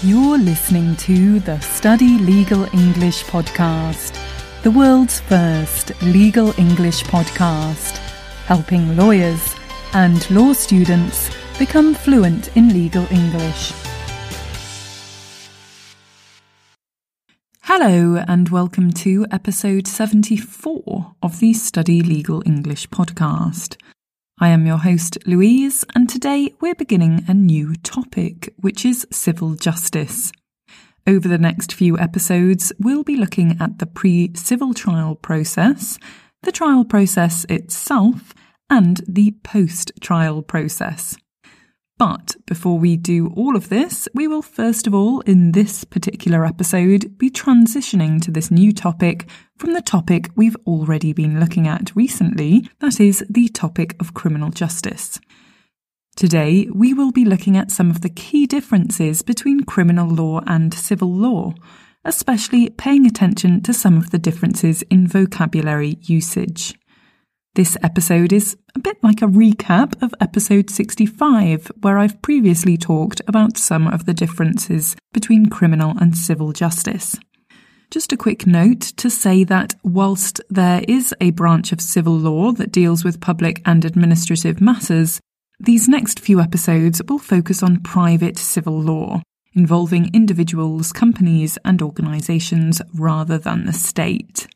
You're listening to the Study Legal English podcast, the world's first legal English podcast, helping lawyers and law students become fluent in legal English. Hello, and welcome to episode 74 of the Study Legal English podcast. I am your host, Louise, and today we're beginning a new topic, which is civil justice. Over the next few episodes, we'll be looking at the pre civil trial process, the trial process itself, and the post trial process. But before we do all of this, we will first of all, in this particular episode, be transitioning to this new topic from the topic we've already been looking at recently, that is, the topic of criminal justice. Today, we will be looking at some of the key differences between criminal law and civil law, especially paying attention to some of the differences in vocabulary usage. This episode is a bit like a recap of episode 65, where I've previously talked about some of the differences between criminal and civil justice. Just a quick note to say that whilst there is a branch of civil law that deals with public and administrative matters, these next few episodes will focus on private civil law, involving individuals, companies, and organisations rather than the state.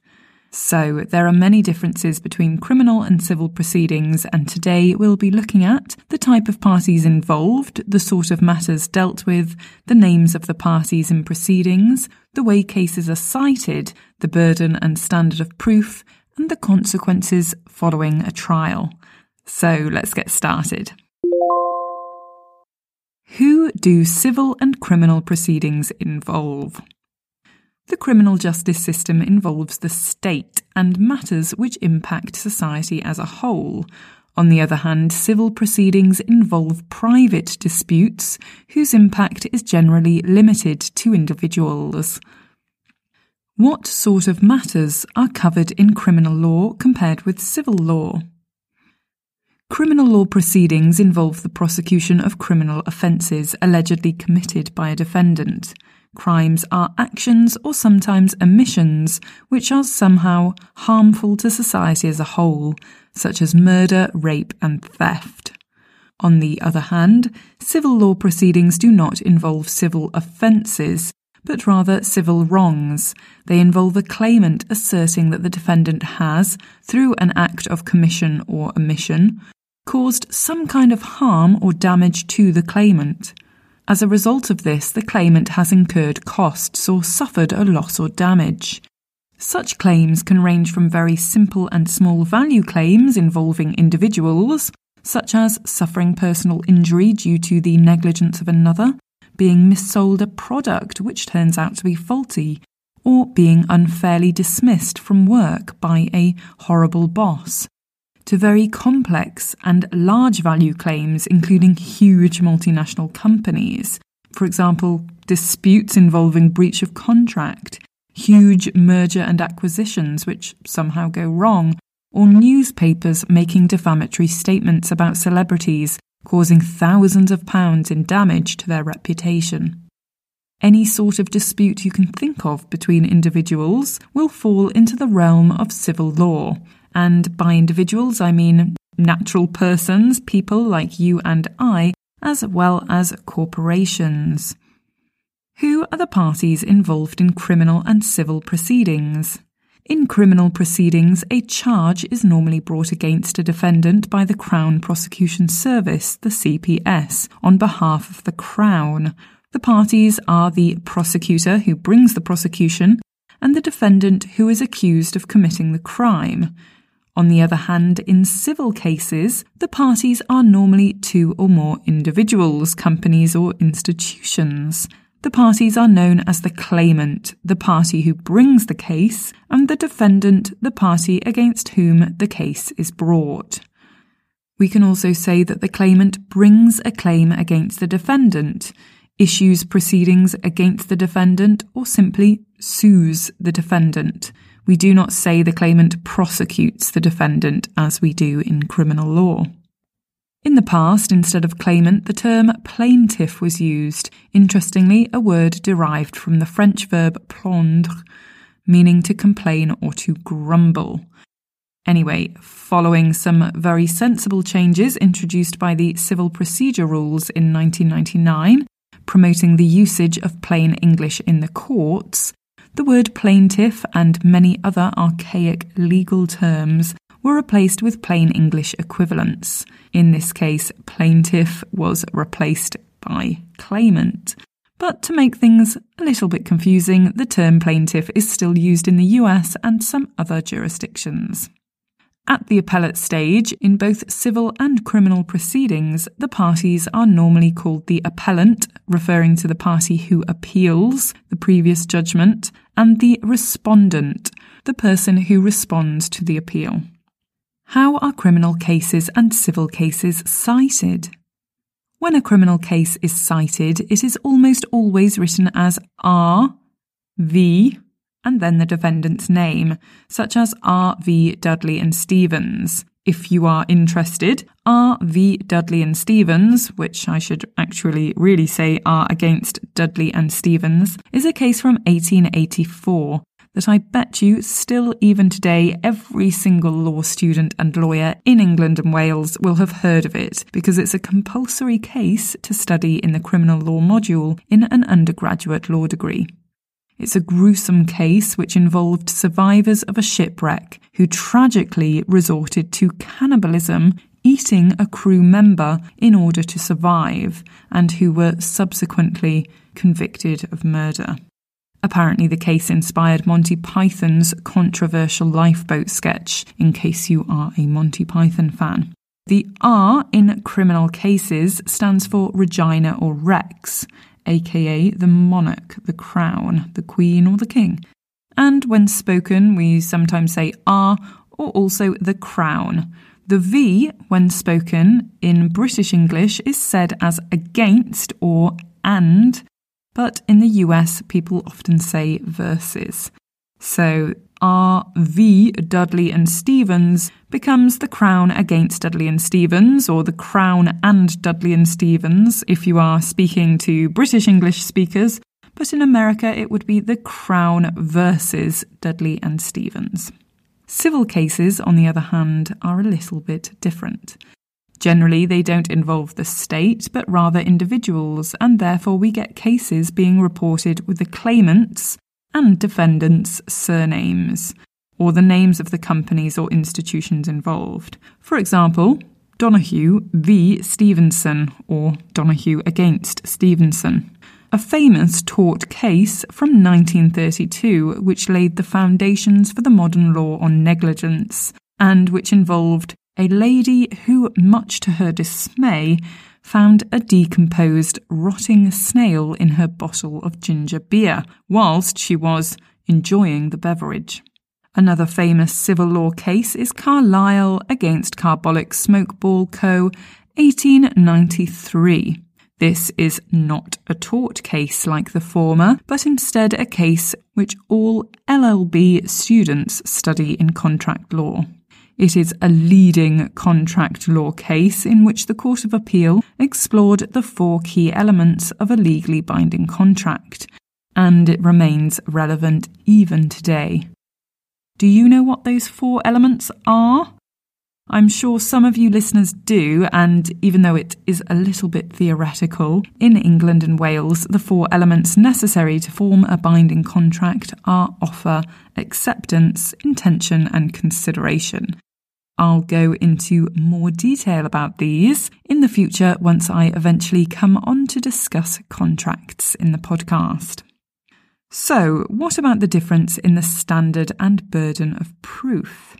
So, there are many differences between criminal and civil proceedings, and today we'll be looking at the type of parties involved, the sort of matters dealt with, the names of the parties in proceedings, the way cases are cited, the burden and standard of proof, and the consequences following a trial. So, let's get started. Who do civil and criminal proceedings involve? The criminal justice system involves the state and matters which impact society as a whole. On the other hand, civil proceedings involve private disputes whose impact is generally limited to individuals. What sort of matters are covered in criminal law compared with civil law? Criminal law proceedings involve the prosecution of criminal offences allegedly committed by a defendant. Crimes are actions or sometimes omissions which are somehow harmful to society as a whole, such as murder, rape, and theft. On the other hand, civil law proceedings do not involve civil offences, but rather civil wrongs. They involve a claimant asserting that the defendant has, through an act of commission or omission, caused some kind of harm or damage to the claimant. As a result of this, the claimant has incurred costs or suffered a loss or damage. Such claims can range from very simple and small value claims involving individuals, such as suffering personal injury due to the negligence of another, being missold a product which turns out to be faulty, or being unfairly dismissed from work by a horrible boss, to very complex and large value claims, including huge multinational companies. For example, disputes involving breach of contract, huge merger and acquisitions which somehow go wrong, or newspapers making defamatory statements about celebrities, causing thousands of pounds in damage to their reputation. Any sort of dispute you can think of between individuals will fall into the realm of civil law, and by individuals, I mean natural persons, people like you and I, as well as corporations. Who are the parties involved in criminal and civil proceedings? In criminal proceedings, a charge is normally brought against a defendant by the Crown Prosecution Service, the CPS, on behalf of the Crown. The parties are the prosecutor who brings the prosecution and the defendant who is accused of committing the crime. On the other hand, in civil cases, the parties are normally two or more individuals, companies, or institutions. The parties are known as the claimant, the party who brings the case, and the defendant, the party against whom the case is brought. We can also say that the claimant brings a claim against the defendant, issues proceedings against the defendant, or simply sues the defendant. We do not say the claimant prosecutes the defendant as we do in criminal law. In the past, instead of claimant, the term plaintiff was used, interestingly, a word derived from the French verb plaindre, meaning to complain or to grumble. Anyway, following some very sensible changes introduced by the Civil Procedure Rules in 1999, promoting the usage of plain English in the courts, the word plaintiff and many other archaic legal terms were replaced with plain English equivalents. In this case, plaintiff was replaced by claimant. But to make things a little bit confusing, the term plaintiff is still used in the US and some other jurisdictions. At the appellate stage, in both civil and criminal proceedings, the parties are normally called the appellant, referring to the party who appeals the previous judgment, and the respondent, the person who responds to the appeal. How are criminal cases and civil cases cited? When a criminal case is cited, it is almost always written as R, V, and then the defendant's name, such as R. V. Dudley and Stevens. If you R interested, R. V. Dudley and Stevens, which I should actually really say are against Dudley and Stevens, is a case from 1884 that I bet you still, even today, every single law student and lawyer in England and Wales will have heard of it because it's a compulsory case to study in the criminal law module in an undergraduate law degree. It's a gruesome case which involved survivors of a shipwreck who tragically resorted to cannibalism, eating a crew member in order to survive, and who were subsequently convicted of murder. Apparently, the case inspired Monty Python's controversial lifeboat sketch, in case you are a Monty Python fan. The R in criminal cases stands for Regina or Rex, aka the monarch, the crown, the queen, or the king. And when spoken, we sometimes say R or also the crown. The V, when spoken in British English, is said as against or and, but in the US, people often say versus. So R. V. Dudley and Stevens becomes the Crown against Dudley and Stevens, or the Crown and Dudley and Stevens if you are speaking to British English speakers, but in America it would be the Crown versus Dudley and Stevens. Civil cases, on the other hand, are a little bit different. Generally, they don't involve the state, but rather individuals, and therefore we get cases being reported with the claimants and defendants' surnames, or the names of the companies or institutions involved. For example, Donoghue v. Stevenson, or Donoghue against Stevenson. A famous tort case from 1932 which laid the foundations for the modern law on negligence, and which involved a lady who, much to her dismay, found a decomposed, rotting snail in her bottle of ginger beer whilst she was enjoying the beverage. Another famous civil law case is Carlill against Carbolic Smokeball Co. 1893. This is not a tort case like the former, but instead a case which all LLB students study in contract law. It is a leading contract law case in which the Court of Appeal explored the four key elements of a legally binding contract, and it remains relevant even today. Do you know what those four elements are? I'm sure some of you listeners do, and even though it is a little bit theoretical, in England and Wales, the four elements necessary to form a binding contract are offer, acceptance, intention, and consideration. I'll go into more detail about these in the future once I eventually come on to discuss contracts in the podcast. So, what about the difference in the standard and burden of proof?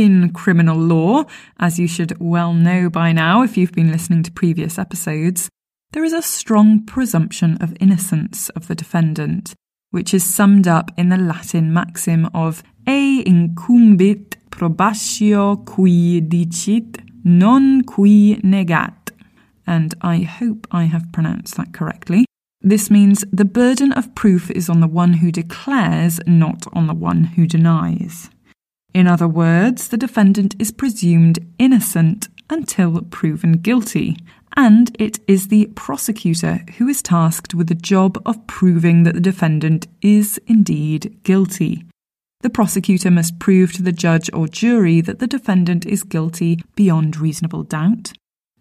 In criminal law, as you should well know by now if you've been listening to previous episodes, there is a strong presumption of innocence of the defendant, which is summed up in the Latin maxim of e incumbit probatio qui dicit non qui negat. And I hope I have pronounced that correctly. This means the burden of proof is on the one who declares, not on the one who denies. In other words, the defendant is presumed innocent until proven guilty, and it is the prosecutor who is tasked with the job of proving that the defendant is indeed guilty. The prosecutor must prove to the judge or jury that the defendant is guilty beyond reasonable doubt.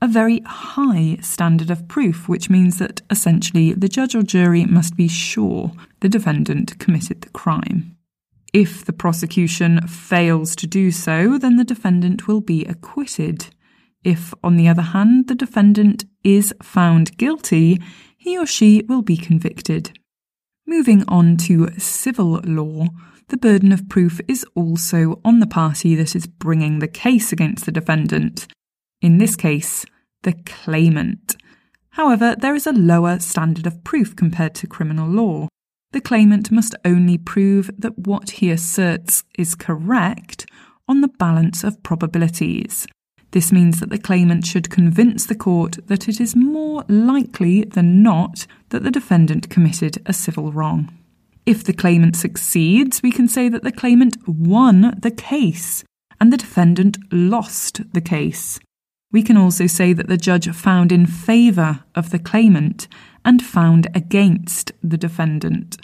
A very high standard of proof, which means that essentially the judge or jury must be sure the defendant committed the crime. If the prosecution fails to do so, then the defendant will be acquitted. If, on the other hand, the defendant is found guilty, he or she will be convicted. Moving on to civil law, the burden of proof is also on the party that is bringing the case against the defendant. In this case, the claimant. However, there is a lower standard of proof compared to criminal law. The claimant must only prove that what he asserts is correct on the balance of probabilities. This means that the claimant should convince the court that it is more likely than not that the defendant committed a civil wrong. If the claimant succeeds, we can say that the claimant won the case and the defendant lost the case. We can also say that the judge found in favour of the claimant and found against the defendant.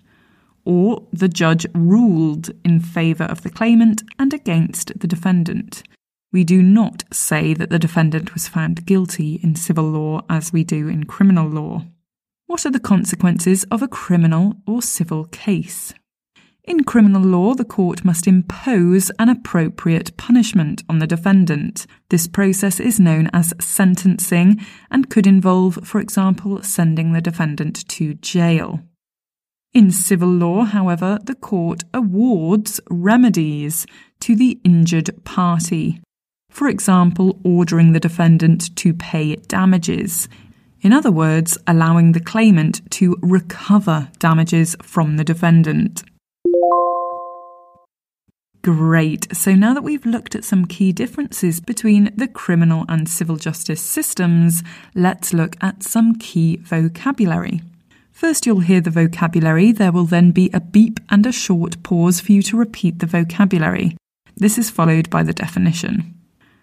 Or the judge ruled in favour of the claimant and against the defendant. We do not say that the defendant was found guilty in civil law as we do in criminal law. What are the consequences of a criminal or civil case? In criminal law, the court must impose an appropriate punishment on the defendant. This process is known as sentencing and could involve, for example, sending the defendant to jail. In civil law, however, the court awards remedies to the injured party. For example, ordering the defendant to pay damages. In other words, allowing the claimant to recover damages from the defendant. Great. So now that we've looked at some key differences between the criminal and civil justice systems, let's look at some key vocabulary. First, you'll hear the vocabulary. There will then be a beep and a short pause for you to repeat the vocabulary. This is followed by the definition.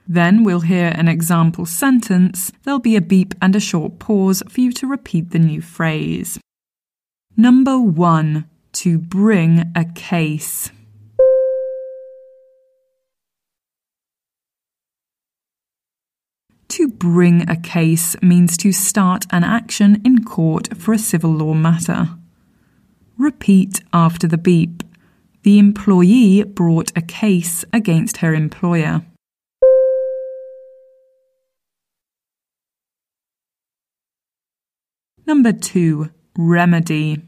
Then we'll hear an example sentence. There'll be a beep and a short pause for you to repeat the new phrase. Number one, to bring a case. To bring a case means to start an action in court for a civil law matter. Repeat after the beep. The employee brought a case against her employer. Number two, remedy.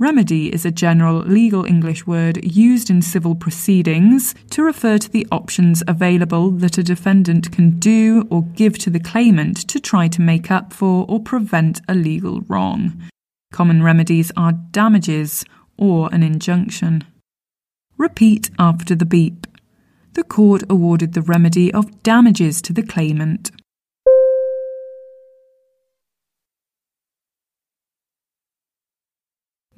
Remedy is a general legal English word used in civil proceedings to refer to the options available that a defendant can do or give to the claimant to try to make up for or prevent a legal wrong. Common remedies are damages or an injunction. Repeat after the beep. The court awarded the remedy of damages to the claimant.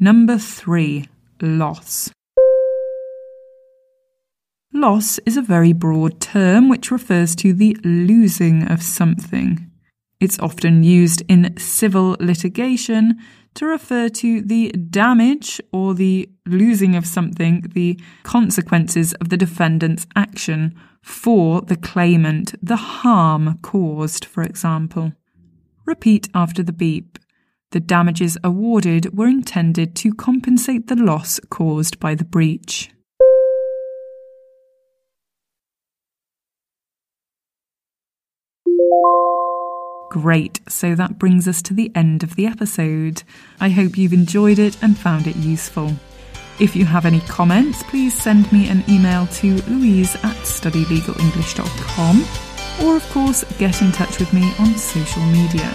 Number three, loss. Loss is a very broad term which refers to the losing of something. It's often used in civil litigation to refer to the damage or the losing of something, the consequences of the defendant's action for the claimant, the harm caused, for example. Repeat after the beep. The damages awarded were intended to compensate the loss caused by the breach. Great, so that brings us to the end of the episode. I hope you've enjoyed it and found it useful. If you have any comments, please send me an email to louise at studylegalenglish.com or, of course, get in touch with me on social media.